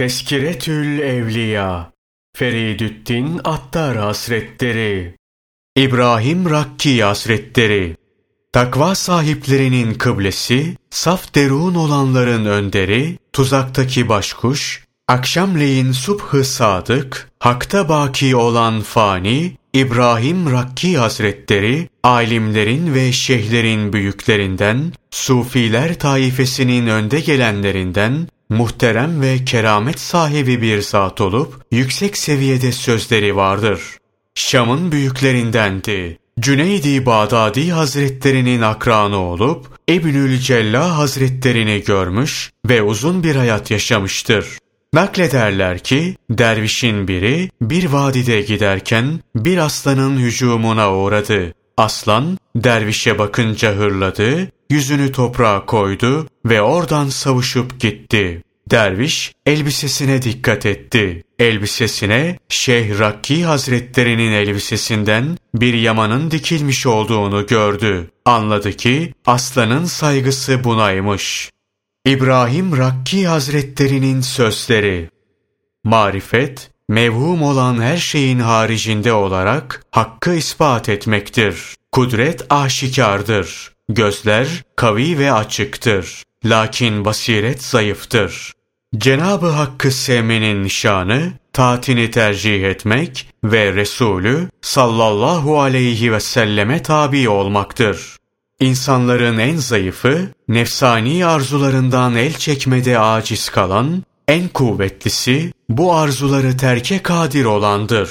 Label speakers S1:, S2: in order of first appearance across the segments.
S1: Teskiretül Evliya Feridüddin Attar Hasretleri İbrahim Rakki Hasretleri Takva sahiplerinin kıblesi, saf derun olanların önderi, tuzaktaki başkuş, akşamleyin subh sadık, hakta baki olan fani, İbrahim Rakki Hazretleri, alimlerin ve şeyhlerin büyüklerinden, sufiler taifesinin önde gelenlerinden, muhterem ve keramet sahibi bir zat olup, yüksek seviyede sözleri vardır. Şam'ın büyüklerindendi. Cüneydi Bağdadi Hazretlerinin akranı olup, Ebnül Cella Hazretlerini görmüş ve uzun bir hayat yaşamıştır. Naklederler ki dervişin biri bir vadide giderken bir aslanın hücumuna uğradı. Aslan dervişe bakınca hırladı, yüzünü toprağa koydu ve oradan savuşup gitti. Derviş elbisesine dikkat etti. Elbisesine Şeyh Rakki Hazretlerinin elbisesinden bir yamanın dikilmiş olduğunu gördü. Anladı ki aslanın saygısı bunaymış. İbrahim Rakki Hazretlerinin sözleri Marifet, mevhum olan her şeyin haricinde olarak hakkı ispat etmektir. Kudret aşikardır. Gözler kavi ve açıktır. Lakin basiret zayıftır. Cenabı Hakk'ı sevmenin nişanı, taatini tercih etmek ve Resulü sallallahu aleyhi ve selleme tabi olmaktır. İnsanların en zayıfı, nefsani arzularından el çekmede aciz kalan, en kuvvetlisi bu arzuları terke kadir olandır.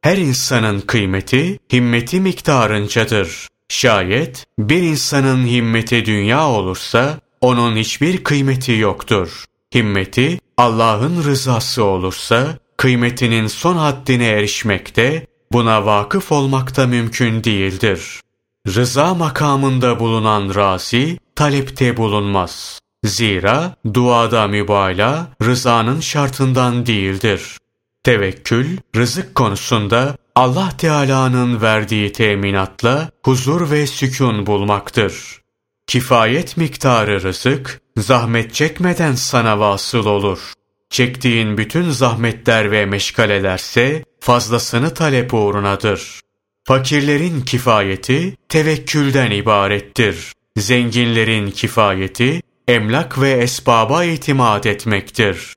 S1: Her insanın kıymeti, himmeti miktarıncadır. Şayet bir insanın himmeti dünya olursa, onun hiçbir kıymeti yoktur. Himmeti Allah'ın rızası olursa, kıymetinin son haddine erişmekte, buna vakıf olmakta mümkün değildir. Rıza makamında bulunan razi, talepte bulunmaz. Zira duada mübala rızanın şartından değildir. Tevekkül, rızık konusunda Allah Teala'nın verdiği teminatla huzur ve sükun bulmaktır. Kifayet miktarı rızık, zahmet çekmeden sana vasıl olur. Çektiğin bütün zahmetler ve meşgalelerse fazlasını talep uğrunadır. Fakirlerin kifayeti tevekkülden ibarettir. Zenginlerin kifayeti emlak ve esbaba itimat etmektir.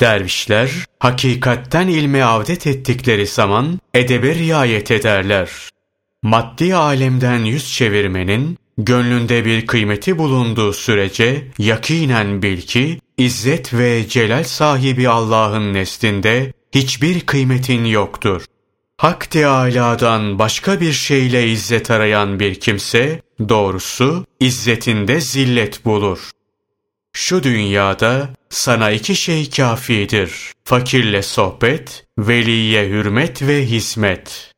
S1: Dervişler hakikatten ilme avdet ettikleri zaman edebe riayet ederler. Maddi alemden yüz çevirmenin gönlünde bir kıymeti bulunduğu sürece yakinen bil ki izzet ve celal sahibi Allah'ın neslinde hiçbir kıymetin yoktur. Hak Teâlâ'dan başka bir şeyle izzet arayan bir kimse, doğrusu izzetinde zillet bulur. Şu dünyada sana iki şey kafidir. Fakirle sohbet, veliye hürmet ve hizmet.